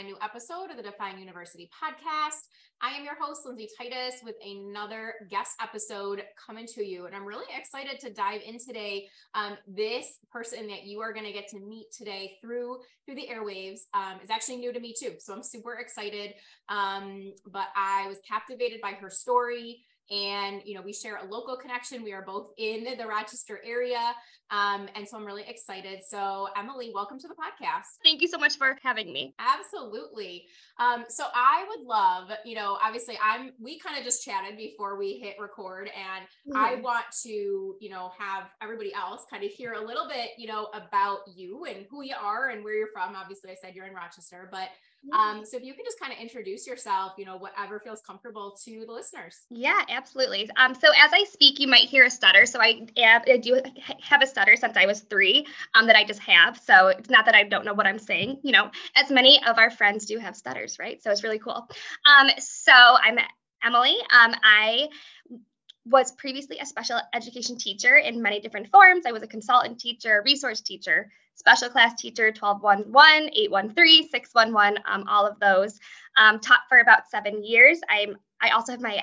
Brand new episode of the Define University podcast. I am your host, Lindsay Titus, with another guest episode coming to you. And I'm really excited to dive in today. Um, this person that you are going to get to meet today through through the airwaves um, is actually new to me too. So I'm super excited. Um, but I was captivated by her story and you know we share a local connection. We are both in the rochester area. Um, and so i'm really excited. So emily welcome to the podcast. Thank you so much for having me. Absolutely. Um, so i would love you know obviously i'm we kind of just chatted before we hit record and mm-hmm. i want to you know have everybody else kind of hear a little bit you know about you and who you are and where you're from. Obviously i said you're in rochester but um, so if you can just kind of introduce yourself, you know, whatever feels comfortable to the listeners. Yeah, absolutely. Um, so as I speak, you might hear a stutter. So I, I do have a stutter since I was three um, that I just have. So it's not that I don't know what I'm saying, you know, as many of our friends do have stutters, right? So it's really cool. Um, so I'm Emily. Um, I was previously a special education teacher in many different forms. I was a consultant teacher, resource teacher, special class teacher 1211, 813, 611, um, all of those. Um, taught for about seven years. I'm I also have my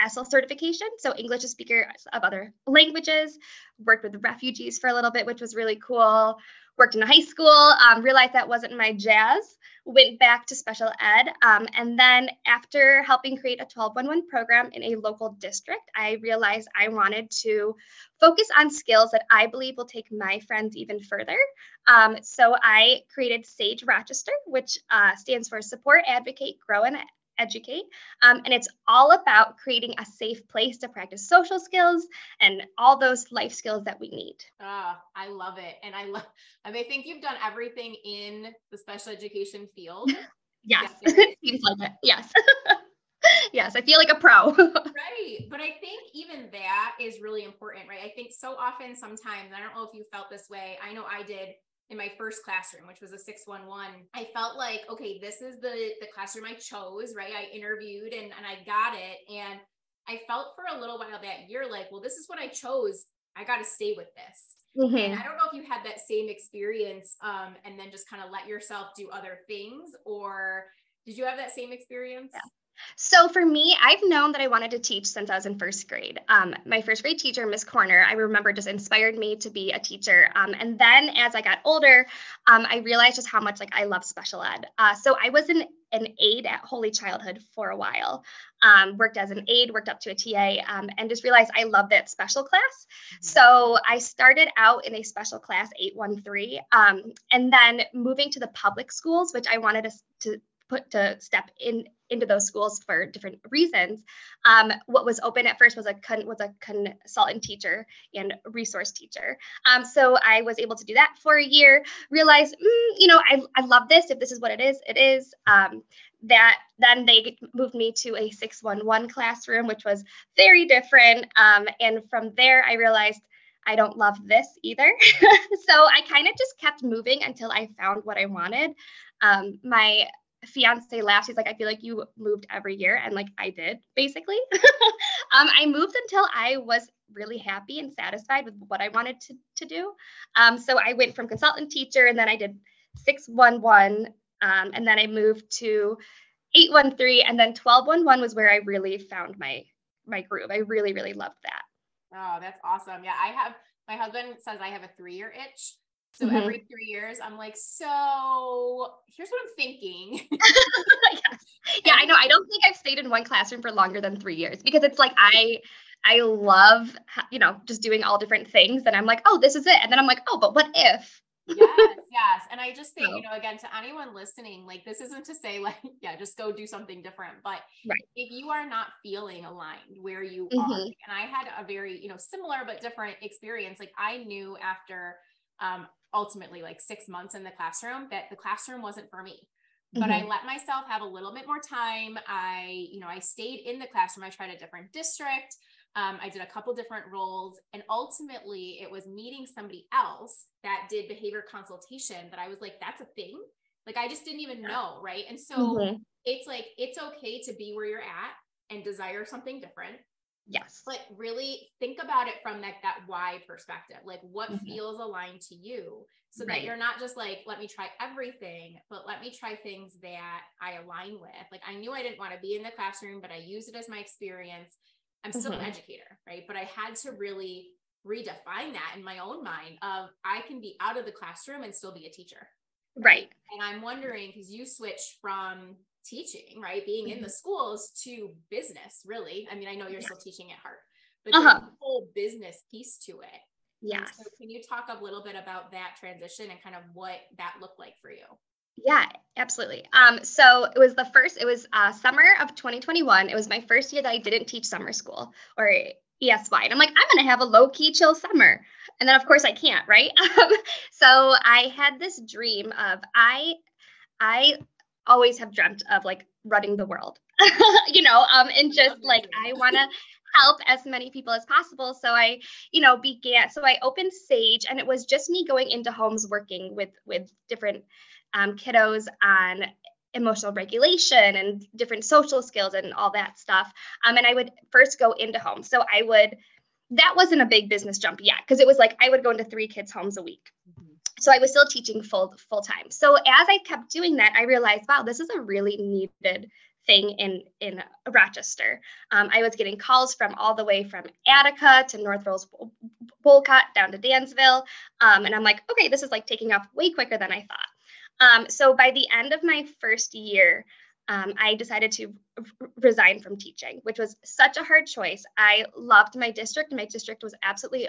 ESL certification, so English as speaker of other languages. Worked with refugees for a little bit, which was really cool. Worked in high school, um, realized that wasn't my jazz went back to special ed. Um, and then after helping create a 1211 program in a local district, I realized I wanted to focus on skills that I believe will take my friends even further. Um, so I created SAGE Rochester, which uh, stands for Support, Advocate, Grow, and educate. Um, and it's all about creating a safe place to practice social skills and all those life skills that we need. Ah, I love it. And I love, I mean, I think you've done everything in the special education field. yes. Seems like it. Yes. yes. I feel like a pro. right. But I think even that is really important, right? I think so often sometimes, I don't know if you felt this way. I know I did in my first classroom, which was a 611, I felt like, okay, this is the the classroom I chose, right? I interviewed and, and I got it. And I felt for a little while that year, like, well, this is what I chose. I got to stay with this. Mm-hmm. And I don't know if you had that same experience um, and then just kind of let yourself do other things, or did you have that same experience? Yeah. So for me, I've known that I wanted to teach since I was in first grade. Um, my first grade teacher, Miss Corner, I remember just inspired me to be a teacher. Um, and then as I got older, um, I realized just how much like I love special ed. Uh, so I was an, an aide at Holy Childhood for a while. Um, worked as an aide, worked up to a TA, um, and just realized I love that special class. Mm-hmm. So I started out in a special class 813, um, and then moving to the public schools, which I wanted to, to put to step in into those schools for different reasons. Um, what was open at first was a con- was a consultant teacher and resource teacher. Um, so I was able to do that for a year. Realized, mm, you know, I, I love this. If this is what it is, it is. Um, that then they moved me to a 611 classroom, which was very different. Um, and from there, I realized. I don't love this either. so I kind of just kept moving until I found what I wanted. Um, my fiance laughs. He's like, I feel like you moved every year. And like I did, basically. um, I moved until I was really happy and satisfied with what I wanted to, to do. Um, so I went from consultant teacher and then I did 611. Um, and then I moved to 813 and then 1211 was where I really found my my groove. I really, really loved that. Oh, that's awesome. Yeah, I have my husband says I have a three year itch. So mm-hmm. every three years, I'm like, so here's what I'm thinking. yes. Yeah, I know. I don't think I've stayed in one classroom for longer than three years because it's like I I love you know just doing all different things, and I'm like, oh, this is it, and then I'm like, oh, but what if yes, yes. And I just think, you know, again, to anyone listening, like this isn't to say like, yeah, just go do something different. But right. if you are not feeling aligned where you mm-hmm. are, and I had a very, you know, similar but different experience. Like I knew after um ultimately like six months in the classroom that the classroom wasn't for me. But mm-hmm. I let myself have a little bit more time. I, you know, I stayed in the classroom. I tried a different district. Um, I did a couple different roles, and ultimately, it was meeting somebody else that did behavior consultation that I was like, that's a thing. Like, I just didn't even know. Right. And so mm-hmm. it's like, it's okay to be where you're at and desire something different. Yes. But really think about it from like that why perspective. Like what mm-hmm. feels aligned to you so right. that you're not just like, let me try everything, but let me try things that I align with. Like I knew I didn't want to be in the classroom, but I used it as my experience. I'm still mm-hmm. an educator, right? But I had to really redefine that in my own mind of I can be out of the classroom and still be a teacher. Right. And I'm wondering because you switched from teaching, right? Being in the mm-hmm. schools to business, really. I mean, I know you're yeah. still teaching at heart, but uh-huh. the whole business piece to it. Yes. So can you talk a little bit about that transition and kind of what that looked like for you? Yeah, absolutely. Um, so it was the first, it was uh, summer of 2021. It was my first year that I didn't teach summer school or ESY. And I'm like, I'm going to have a low key chill summer. And then, of course, I can't, right? so I had this dream of I, I always have dreamt of like running the world, you know, um, and just like I want to help as many people as possible. So I, you know, began. So I opened Sage, and it was just me going into homes working with with different um, kiddos on emotional regulation and different social skills and all that stuff. Um, and I would first go into homes. So I would. That wasn't a big business jump yet because it was like I would go into three kids' homes a week. So I was still teaching full full time. So as I kept doing that, I realized, wow, this is a really needed thing in in Rochester. Um, I was getting calls from all the way from Attica to North Rose Wolcott down to Dansville, um, and I'm like, okay, this is like taking off way quicker than I thought. Um, so by the end of my first year, um, I decided to resign from teaching, which was such a hard choice. I loved my district. My district was absolutely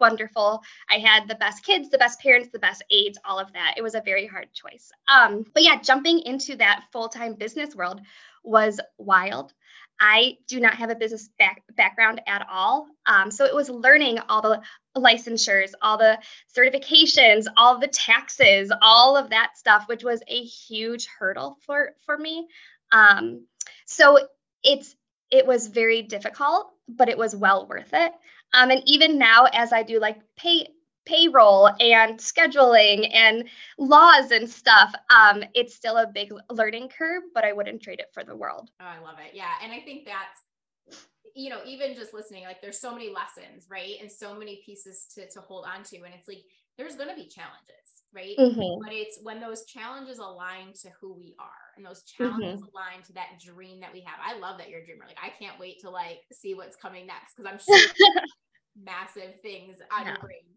wonderful. I had the best kids, the best parents, the best aides, all of that. It was a very hard choice. Um, but yeah, jumping into that full time business world was wild. I do not have a business back, background at all. Um, so it was learning all the licensures, all the certifications, all the taxes, all of that stuff, which was a huge hurdle for, for me. Um, so it's it was very difficult, but it was well worth it. Um, and even now, as I do like pay payroll and scheduling and laws and stuff, um, it's still a big learning curve, but I wouldn't trade it for the world. Oh, I love it. Yeah. And I think that's, you know, even just listening, like there's so many lessons, right? And so many pieces to, to hold on to. And it's like, there's going to be challenges, right? Mm-hmm. But it's when those challenges align to who we are and those challenges mm-hmm. align to that dream that we have. I love that you're a dreamer. Like I can't wait to like see what's coming next because I'm sure massive things on yeah. your brain.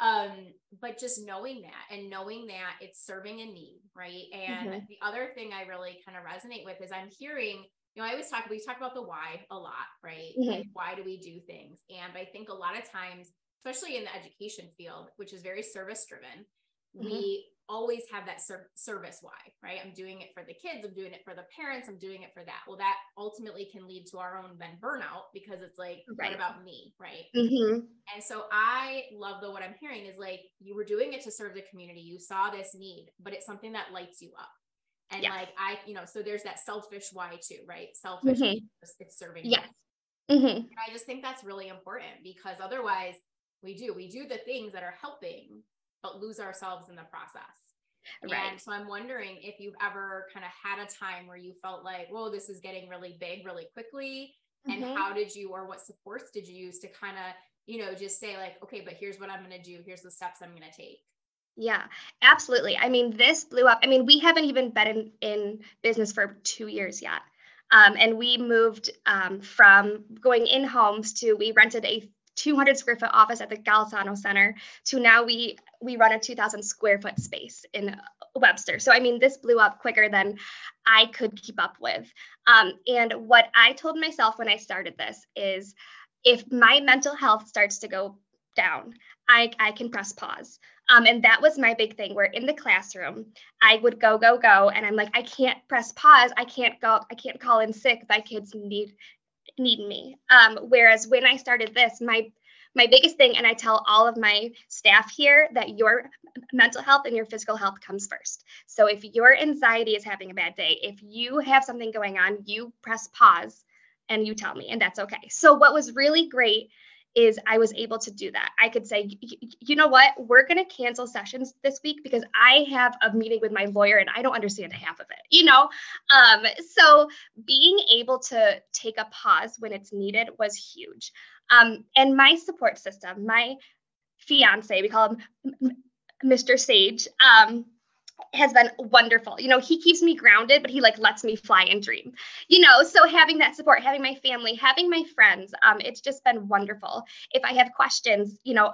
Um, but just knowing that and knowing that it's serving a need, right? And mm-hmm. the other thing I really kind of resonate with is I'm hearing, you know, I always talk, we talk about the why a lot, right? Mm-hmm. Like why do we do things? And I think a lot of times, especially in the education field, which is very service driven, mm-hmm. we always have that ser- service why, right? I'm doing it for the kids, I'm doing it for the parents, I'm doing it for that. Well, that ultimately can lead to our own then burnout because it's like, right. what about me, right? Mm-hmm. And so I love the what I'm hearing is like you were doing it to serve the community, you saw this need, but it's something that lights you up. And yes. like I, you know, so there's that selfish why too, right? Selfish, mm-hmm. it's serving. Yes. Mm-hmm. And I just think that's really important because otherwise we do, we do the things that are helping but lose ourselves in the process. Right. And so I'm wondering if you've ever kind of had a time where you felt like, whoa, this is getting really big really quickly. Mm-hmm. And how did you, or what supports did you use to kind of, you know, just say, like, okay, but here's what I'm going to do. Here's the steps I'm going to take. Yeah, absolutely. I mean, this blew up. I mean, we haven't even been in, in business for two years yet. Um, and we moved um, from going in homes to we rented a 200 square foot office at the Golisano Center to now we we run a 2000 square foot space in Webster. So I mean this blew up quicker than I could keep up with. Um, and what I told myself when I started this is if my mental health starts to go down, I, I can press pause. Um, and that was my big thing where in the classroom, I would go, go, go. And I'm like, I can't press pause. I can't go, I can't call in sick. My kids need need me. Um, whereas when I started this, my my biggest thing, and I tell all of my staff here that your mental health and your physical health comes first. So if your anxiety is having a bad day, if you have something going on, you press pause and you tell me, and that's okay. So what was really great is I was able to do that. I could say, you know what, we're going to cancel sessions this week because I have a meeting with my lawyer and I don't understand half of it, you know? Um, so being able to take a pause when it's needed was huge. Um, and my support system, my fiance, we call him Mr. Sage, um, has been wonderful. You know, he keeps me grounded, but he like lets me fly and dream. You know, so having that support, having my family, having my friends, um, it's just been wonderful. If I have questions, you know,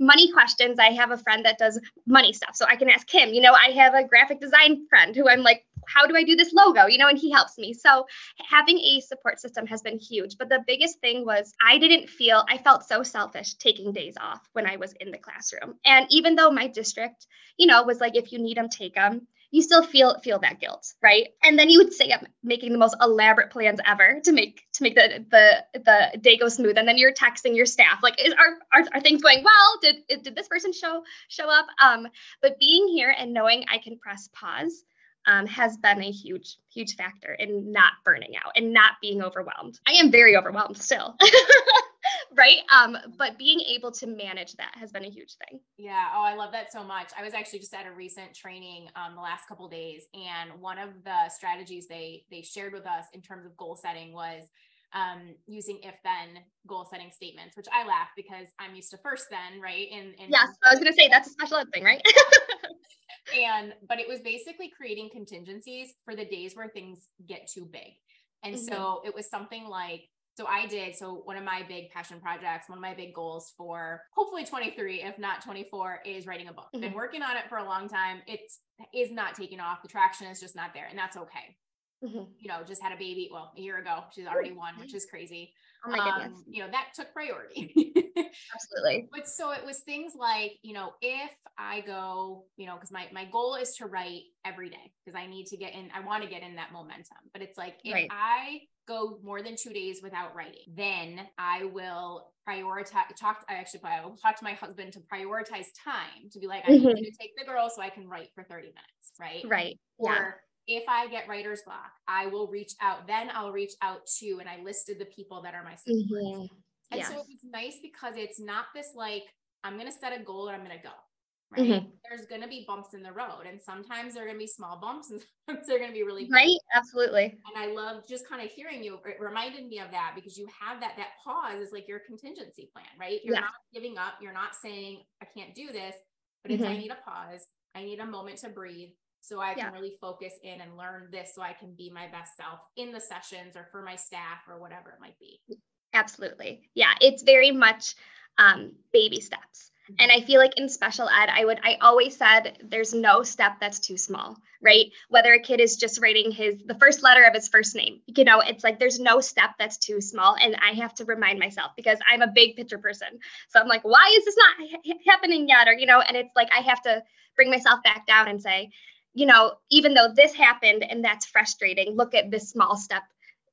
money questions, I have a friend that does money stuff. So I can ask him. You know, I have a graphic design friend who I'm like, how do I do this logo? You know, and he helps me. So having a support system has been huge. But the biggest thing was I didn't feel, I felt so selfish taking days off when I was in the classroom. And even though my district, you know, was like, if you need them, take them you still feel feel that guilt, right? And then you would say I'm making the most elaborate plans ever to make to make the the the day go smooth, and then you're texting your staff like, is, are, are are things going well? Did did this person show show up? Um, but being here and knowing I can press pause um, has been a huge, huge factor in not burning out and not being overwhelmed. I am very overwhelmed still. right? Um, but being able to manage that has been a huge thing. Yeah. Oh, I love that so much. I was actually just at a recent training um, the last couple days, and one of the strategies they they shared with us in terms of goal setting was um, using if then goal setting statements, which I laugh because I'm used to first then, right? And, and yes, I was going to say that's a special ed thing, right? and but it was basically creating contingencies for the days where things get too big. And mm-hmm. so it was something like so I did. So one of my big passion projects, one of my big goals for hopefully 23, if not 24, is writing a book. Mm-hmm. Been working on it for a long time. It is not taking off. The traction is just not there, and that's okay. Mm-hmm. You know, just had a baby. Well, a year ago, she's already one, which is crazy. Oh my goodness. Um, you know, that took priority. Absolutely. But so it was things like, you know, if I go, you know, because my my goal is to write every day because I need to get in, I want to get in that momentum. But it's like if right. I go more than two days without writing, then I will prioritize talk I actually I will talk to my husband to prioritize time to be like, I mm-hmm. need to take the girl so I can write for 30 minutes. Right. Right. Or yeah if I get writer's block, I will reach out. Then I'll reach out to, and I listed the people that are my supporters. Mm-hmm. And yes. so it was nice because it's not this like, I'm going to set a goal and I'm going to go. Right. Mm-hmm. There's going to be bumps in the road. And sometimes they're going to be small bumps and sometimes they're going to be really big. Right. Absolutely. And I love just kind of hearing you. It reminded me of that because you have that, that pause is like your contingency plan, right? You're yeah. not giving up. You're not saying, I can't do this, but it's, mm-hmm. I need a pause. I need a moment to breathe so I can yeah. really focus in and learn this so I can be my best self in the sessions or for my staff or whatever it might be. Absolutely. Yeah, it's very much um, baby steps. And mm-hmm. I feel like in special ed, I would, I always said there's no step that's too small, right? Whether a kid is just writing his, the first letter of his first name, you know, it's like there's no step that's too small. And I have to remind myself because I'm a big picture person. So I'm like, why is this not happening yet? Or, you know, and it's like I have to bring myself back down and say, you know, even though this happened and that's frustrating, look at this small step,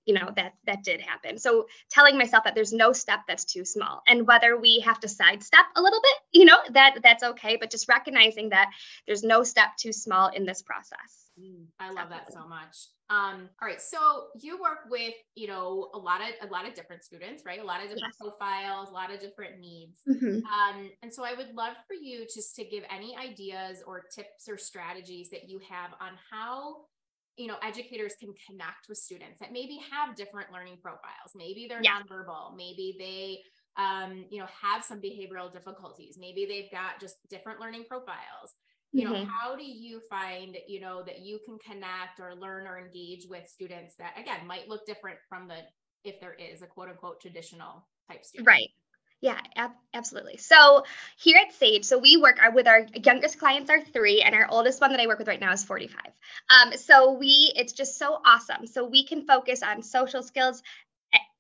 you know, that that did happen. So telling myself that there's no step that's too small. And whether we have to sidestep a little bit, you know, that that's okay, but just recognizing that there's no step too small in this process. Mm, I love that so much. Um, all right. So you work with, you know, a lot of a lot of different students, right? A lot of different yes. profiles, a lot of different needs. Mm-hmm. Um, and so I would love for you just to give any ideas or tips or strategies that you have on how you know educators can connect with students that maybe have different learning profiles maybe they're yeah. nonverbal maybe they um, you know have some behavioral difficulties maybe they've got just different learning profiles you know mm-hmm. how do you find you know that you can connect or learn or engage with students that again might look different from the if there is a quote unquote traditional type student right yeah, ab- absolutely. So here at Sage, so we work our, with our youngest clients are three, and our oldest one that I work with right now is 45. Um, so we, it's just so awesome. So we can focus on social skills,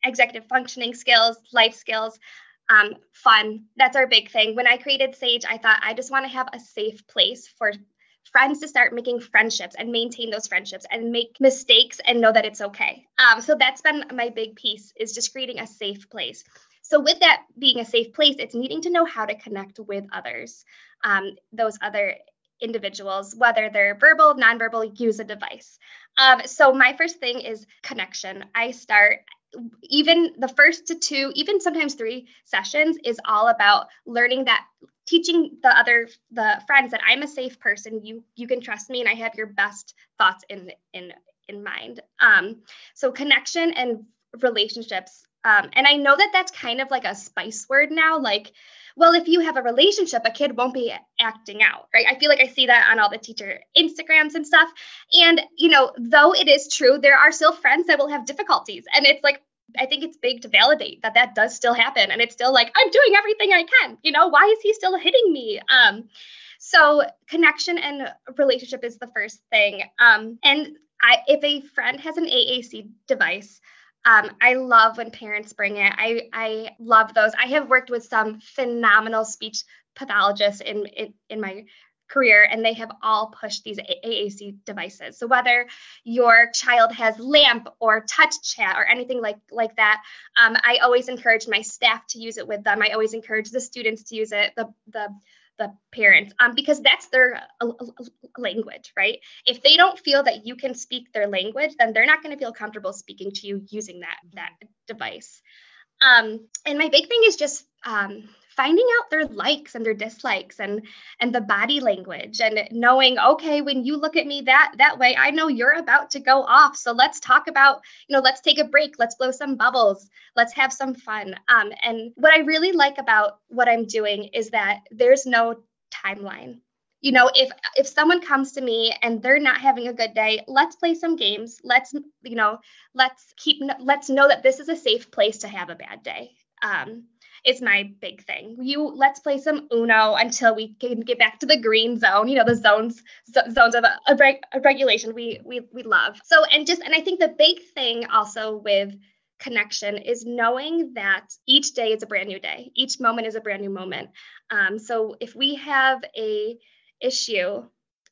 executive functioning skills, life skills, Um, fun. That's our big thing. When I created Sage, I thought I just want to have a safe place for friends to start making friendships and maintain those friendships and make mistakes and know that it's okay. Um, so that's been my big piece is just creating a safe place. So with that being a safe place, it's needing to know how to connect with others, um, those other individuals, whether they're verbal, nonverbal, use a device. Um, so my first thing is connection. I start even the first to two, even sometimes three sessions is all about learning that teaching the other the friends that I'm a safe person. You you can trust me and I have your best thoughts in in in mind. Um, so connection and relationships. Um, and I know that that's kind of like a spice word now, like well, if you have a relationship, a kid won't be acting out, right? I feel like I see that on all the teacher Instagrams and stuff. And, you know, though it is true, there are still friends that will have difficulties. And it's like, I think it's big to validate that that does still happen. And it's still like, I'm doing everything I can. You know, why is he still hitting me? Um, so connection and relationship is the first thing. Um, and I, if a friend has an AAC device, um, I love when parents bring it. I I love those. I have worked with some phenomenal speech pathologists in in, in my career and they have all pushed these AAC devices. So whether your child has LAMP or touch chat or anything like like that, um, I always encourage my staff to use it with them. I always encourage the students to use it. The the the parents um, because that's their uh, language right? If they don't feel that you can speak their language then they're not going to feel comfortable speaking to you using that that device. Um, and my big thing is just um, finding out their likes and their dislikes and and the body language and knowing okay when you look at me that that way i know you're about to go off. So let's talk about you know let's take a break. Let's blow some bubbles. Let's have some fun. Um, and what i really like about what i'm doing is that there's no timeline. You know if if someone comes to me and they're not having a good day let's play some games. Let's you know let's keep let's know that this is a safe place to have a bad day. Um, is my big thing. You let's play some Uno until we can get back to the green zone. You know, the zones zones of a, reg, a regulation we we we love. So and just and I think the big thing also with connection is knowing that each day is a brand new day. Each moment is a brand new moment. Um, so if we have a issue,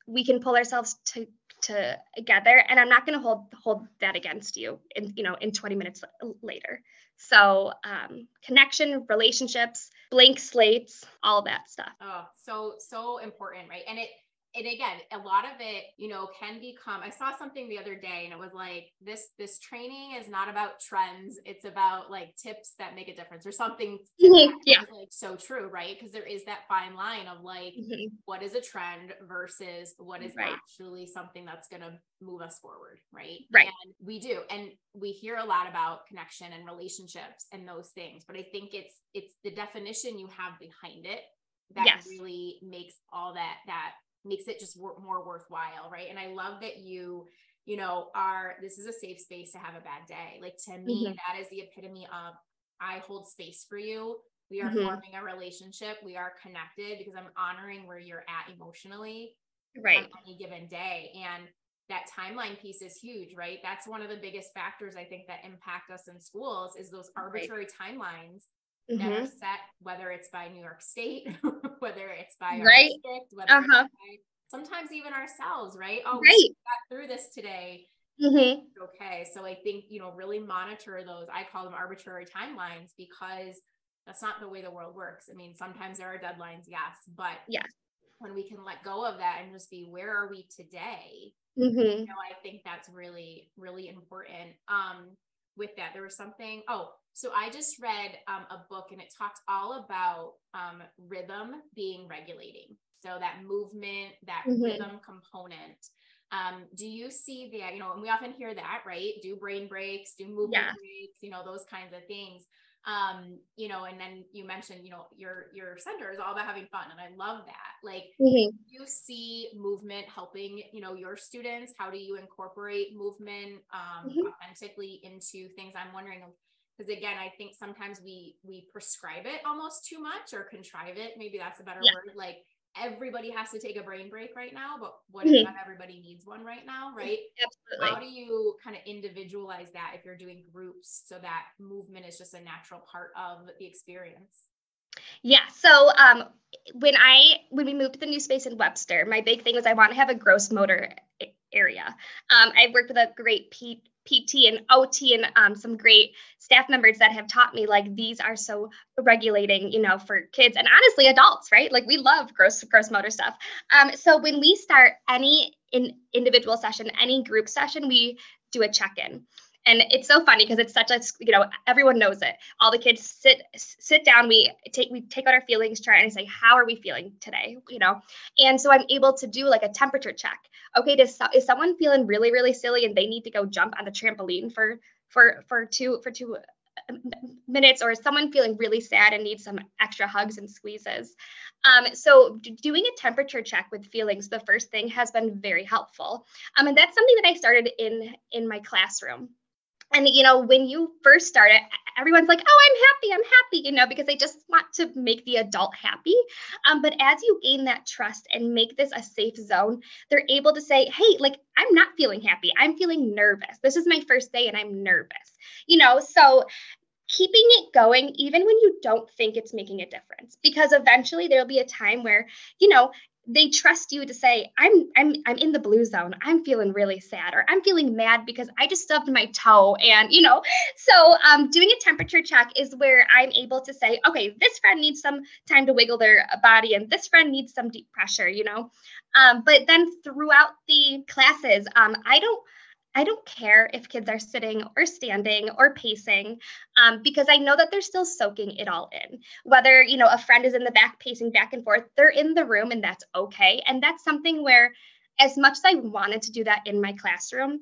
we can pull ourselves to together and i'm not going to hold hold that against you in you know in 20 minutes later so, um, connection, relationships, blank slates, all that stuff. Oh, so, so important, right? And it, and again, a lot of it, you know, can become. I saw something the other day, and it was like this: this training is not about trends; it's about like tips that make a difference, or something. Mm-hmm. Yeah, like so true, right? Because there is that fine line of like, mm-hmm. what is a trend versus what is right. actually something that's going to move us forward, right? Right. And we do, and we hear a lot about connection and relationships and those things, but I think it's it's the definition you have behind it that yes. really makes all that that makes it just more worthwhile right? And i love that you you know are this is a safe space to have a bad day. Like to me mm-hmm. that is the epitome of i hold space for you. We are mm-hmm. forming a relationship. We are connected because i'm honoring where you're at emotionally right. on any given day. And that timeline piece is huge right? That's one of the biggest factors i think that impact us in schools is those arbitrary right. timelines mm-hmm. that are mm-hmm. set, whether it's by New York State, whether it's by right. district, whether uh-huh. by, sometimes even ourselves, right? Oh, right. we got through this today. Mm-hmm. Okay. So I think, you know, really monitor those, I call them arbitrary timelines because that's not the way the world works. I mean, sometimes there are deadlines, yes, but yes. when we can let go of that and just be, where are we today? Mm-hmm. You know, I think that's really, really important. Um, with that, there was something, oh, so I just read um, a book and it talked all about um, rhythm being regulating. So that movement, that mm-hmm. rhythm component. Um, do you see the, You know, and we often hear that, right? Do brain breaks, do movement yeah. breaks, you know, those kinds of things. Um, you know, and then you mentioned, you know, your your center is all about having fun, and I love that. Like, mm-hmm. you see movement helping, you know, your students. How do you incorporate movement um, mm-hmm. authentically into things? I'm wondering because again i think sometimes we we prescribe it almost too much or contrive it maybe that's a better yeah. word like everybody has to take a brain break right now but what mm-hmm. if not everybody needs one right now right Absolutely. how do you kind of individualize that if you're doing groups so that movement is just a natural part of the experience Yeah. So um, when I when we moved to the new space in Webster, my big thing was I want to have a gross motor area. Um, I've worked with a great P- PT and OT and um, some great staff members that have taught me like these are so regulating, you know, for kids and honestly adults, right? Like we love gross gross motor stuff. Um, so when we start any in individual session, any group session, we do a check-in and it's so funny because it's such a you know everyone knows it. All the kids sit sit down we take we take out our feelings chart and say how are we feeling today? you know? And so i'm able to do like a temperature check. Okay does is someone feeling really really silly and they need to go jump on the trampoline for for for two for two minutes? Or is someone feeling really sad and needs some extra hugs and squeezes? Um, so doing a temperature check with feelings the first thing has been very helpful. Um, and that's something that i started in in my classroom and you know when you first start it everyone's like oh i'm happy i'm happy you know because they just want to make the adult happy. Um, but as you gain that trust and make this a safe zone they're able to say hey like i'm not feeling happy. I'm feeling nervous. This is my first day and i'm nervous you know? So keeping it going even when you don't think it's making a difference because eventually there'll be a time where you know they trust you to say i'm i'm i'm in the blue zone. I'm feeling really sad or i'm feeling mad because i just stubbed my toe and you know. So um, doing a temperature check is where i'm able to say okay this friend needs some time to wiggle their body and this friend needs some deep pressure you know. Um, but then throughout the classes um, i don't I don't care if kids are sitting or standing or pacing um, because I know that they're still soaking it all in. Whether, you know, a friend is in the back pacing back and forth, they're in the room and that's okay. And that's something where, as much as I wanted to do that in my classroom,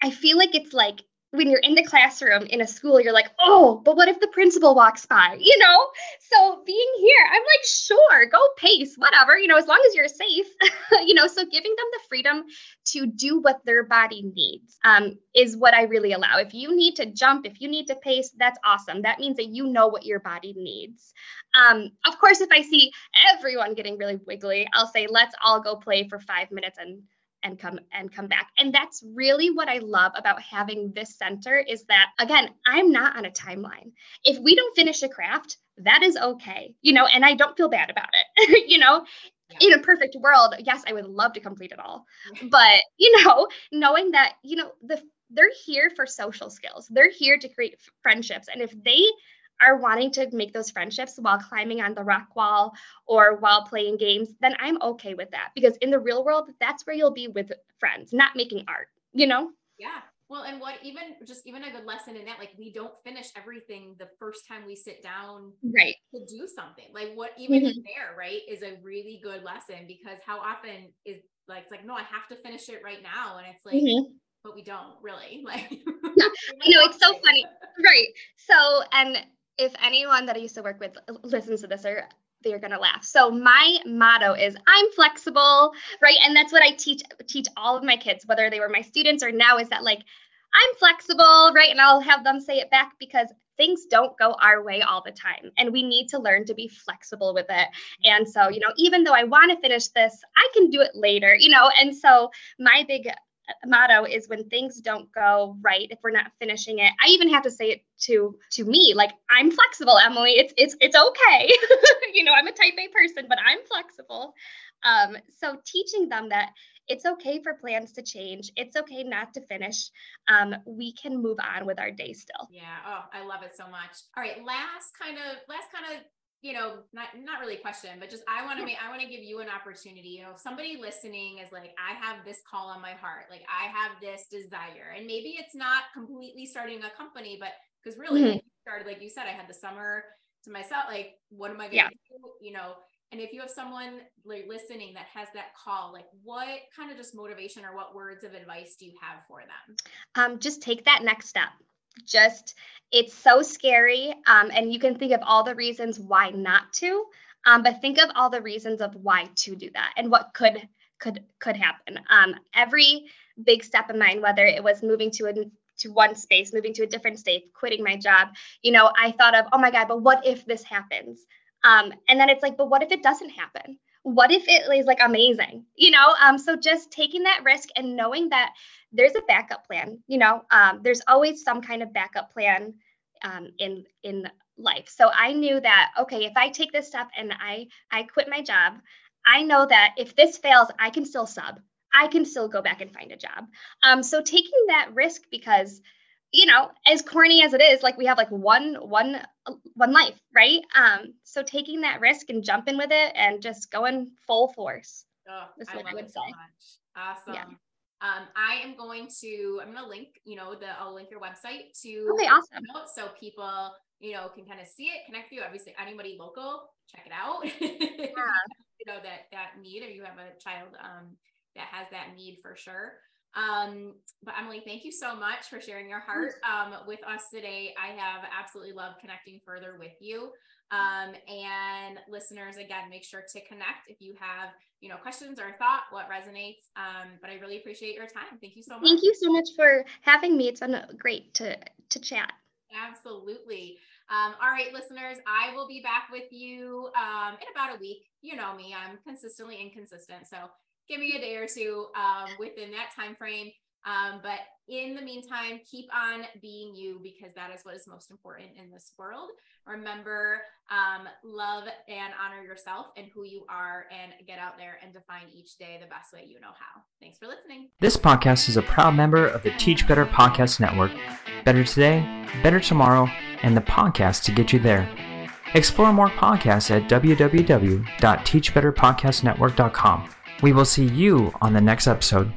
I feel like it's like when you're in the classroom in a school, you're like, oh, but what if the principal walks by? You know? So being here, I'm like, sure, go pace, whatever, you know, as long as you're safe, you know. So giving them the freedom to do what their body needs um, is what I really allow. If you need to jump, if you need to pace, that's awesome. That means that you know what your body needs. Um, of course, if I see everyone getting really wiggly, I'll say, let's all go play for five minutes and and come and come back. And that's really what i love about having this center is that again i'm not on a timeline. If we don't finish a craft that is okay you know and i don't feel bad about it you know? Yeah. in a perfect world yes i would love to complete it all. Mm-hmm. But you know knowing that you know the they're here for social skills. They're here to create friendships. And if they are wanting to make those friendships while climbing on the rock wall or while playing games, then I'm okay with that because in the real world, that's where you'll be with friends, not making art, you know? Yeah. Well, and what even just even a good lesson in that, like we don't finish everything the first time we sit down right to do something. Like what even mm-hmm. there, right, is a really good lesson because how often is like it's like, no, I have to finish it right now. And it's like, mm-hmm but we don't really like yeah. i know it's so funny right so and if anyone that I used to work with listens to this, or they're gonna laugh. So my motto is I'm flexible, right? And that's what I teach teach all of my kids, whether they were my students or now, is that like I'm flexible, right? And I'll have them say it back because things don't go our way all the time and we need to learn to be flexible with it and so you know even though i want to finish this i can do it later you know and so my big motto is when things don't go right if we're not finishing it i even have to say it to to me like i'm flexible emily. It's it's it's okay. You know i'm a type a person but i'm flexible. Um, so teaching them that it's okay for plans to change. It's okay not to finish. Um, we can move on with our day still. Yeah. Oh i love it so much. All right. Last kind of last kind of you know, not not really a question, but just I want to make I want to give you an opportunity. You know, if somebody listening is like, I have this call on my heart, like I have this desire, and maybe it's not completely starting a company, but because really mm-hmm. started, like you said, I had the summer to myself. Like, what am I going to yeah. do? You know, and if you have someone like listening that has that call, like what kind of just motivation or what words of advice do you have for them? Um, just take that next step just it's so scary um, and you can think of all the reasons why not to um, but think of all the reasons of why to do that and what could could could happen. Um, every big step of mine whether it was moving to a to one space moving to a different state quitting my job you know i thought of oh my god but what if this happens? Um, and then it's like but what if it doesn't happen what if it is like amazing you know um, so just taking that risk and knowing that there's a backup plan you know um, there's always some kind of backup plan um, in in life. So I knew that okay, if I take this step and I I quit my job, I know that if this fails, I can still sub. I can still go back and find a job. Um, so taking that risk because you know as corny as it is like we have like one one one life right? Um so taking that risk and jumping with it and just going full force oh, I, love I would say so much. awesome. Yeah. um i am going to i'm going to link you know the i'll link your website to okay awesome. so people you know can kind of see it connect to you. Obviously anybody local check it out. Yeah. you know that that need or you have a child um that has that need for sure um, but Emily, thank you so much for sharing your heart um, with us today. I have absolutely loved connecting further with you. Um, and listeners, again, make sure to connect if you have, you know, questions or thought, what resonates. Um, but I really appreciate your time. Thank you so much. Thank you so much for having me. It's been great to to chat. Absolutely. Um, all right, listeners, I will be back with you um, in about a week. You know me, I'm consistently inconsistent. So give me a day or two um, within that time frame. Um, but in the meantime, keep on being you because that is what is most important in this world. Remember, um, love and honor yourself and who you are, and get out there and define each day the best way you know how. Thanks for listening. This podcast is a proud member of the Teach Better Podcast Network. Better today, better tomorrow, and the podcast to get you there. Explore more podcasts at www.teachbetterpodcastnetwork.com. We will see you on the next episode.